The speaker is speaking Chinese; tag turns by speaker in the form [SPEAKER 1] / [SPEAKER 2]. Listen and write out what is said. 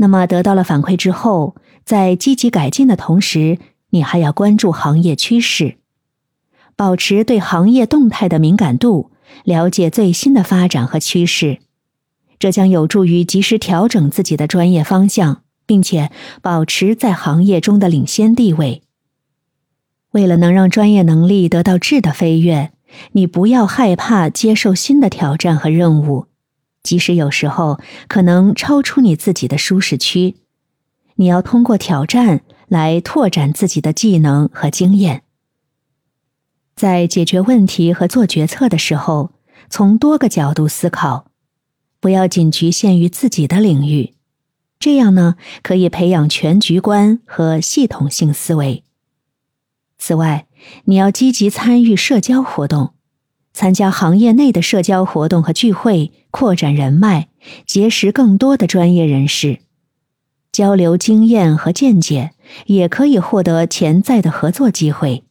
[SPEAKER 1] 那么得到了反馈之后，在积极改进的同时，你还要关注行业趋势，保持对行业动态的敏感度，了解最新的发展和趋势，这将有助于及时调整自己的专业方向，并且保持在行业中的领先地位。为了能让专业能力得到质的飞跃，你不要害怕接受新的挑战和任务，即使有时候可能超出你自己的舒适区，你要通过挑战来拓展自己的技能和经验。在解决问题和做决策的时候，从多个角度思考，不要仅局限于自己的领域，这样呢可以培养全局观和系统性思维。此外，你要积极参与社交活动，参加行业内的社交活动和聚会，扩展人脉，结识更多的专业人士，交流经验和见解，也可以获得潜在的合作机会。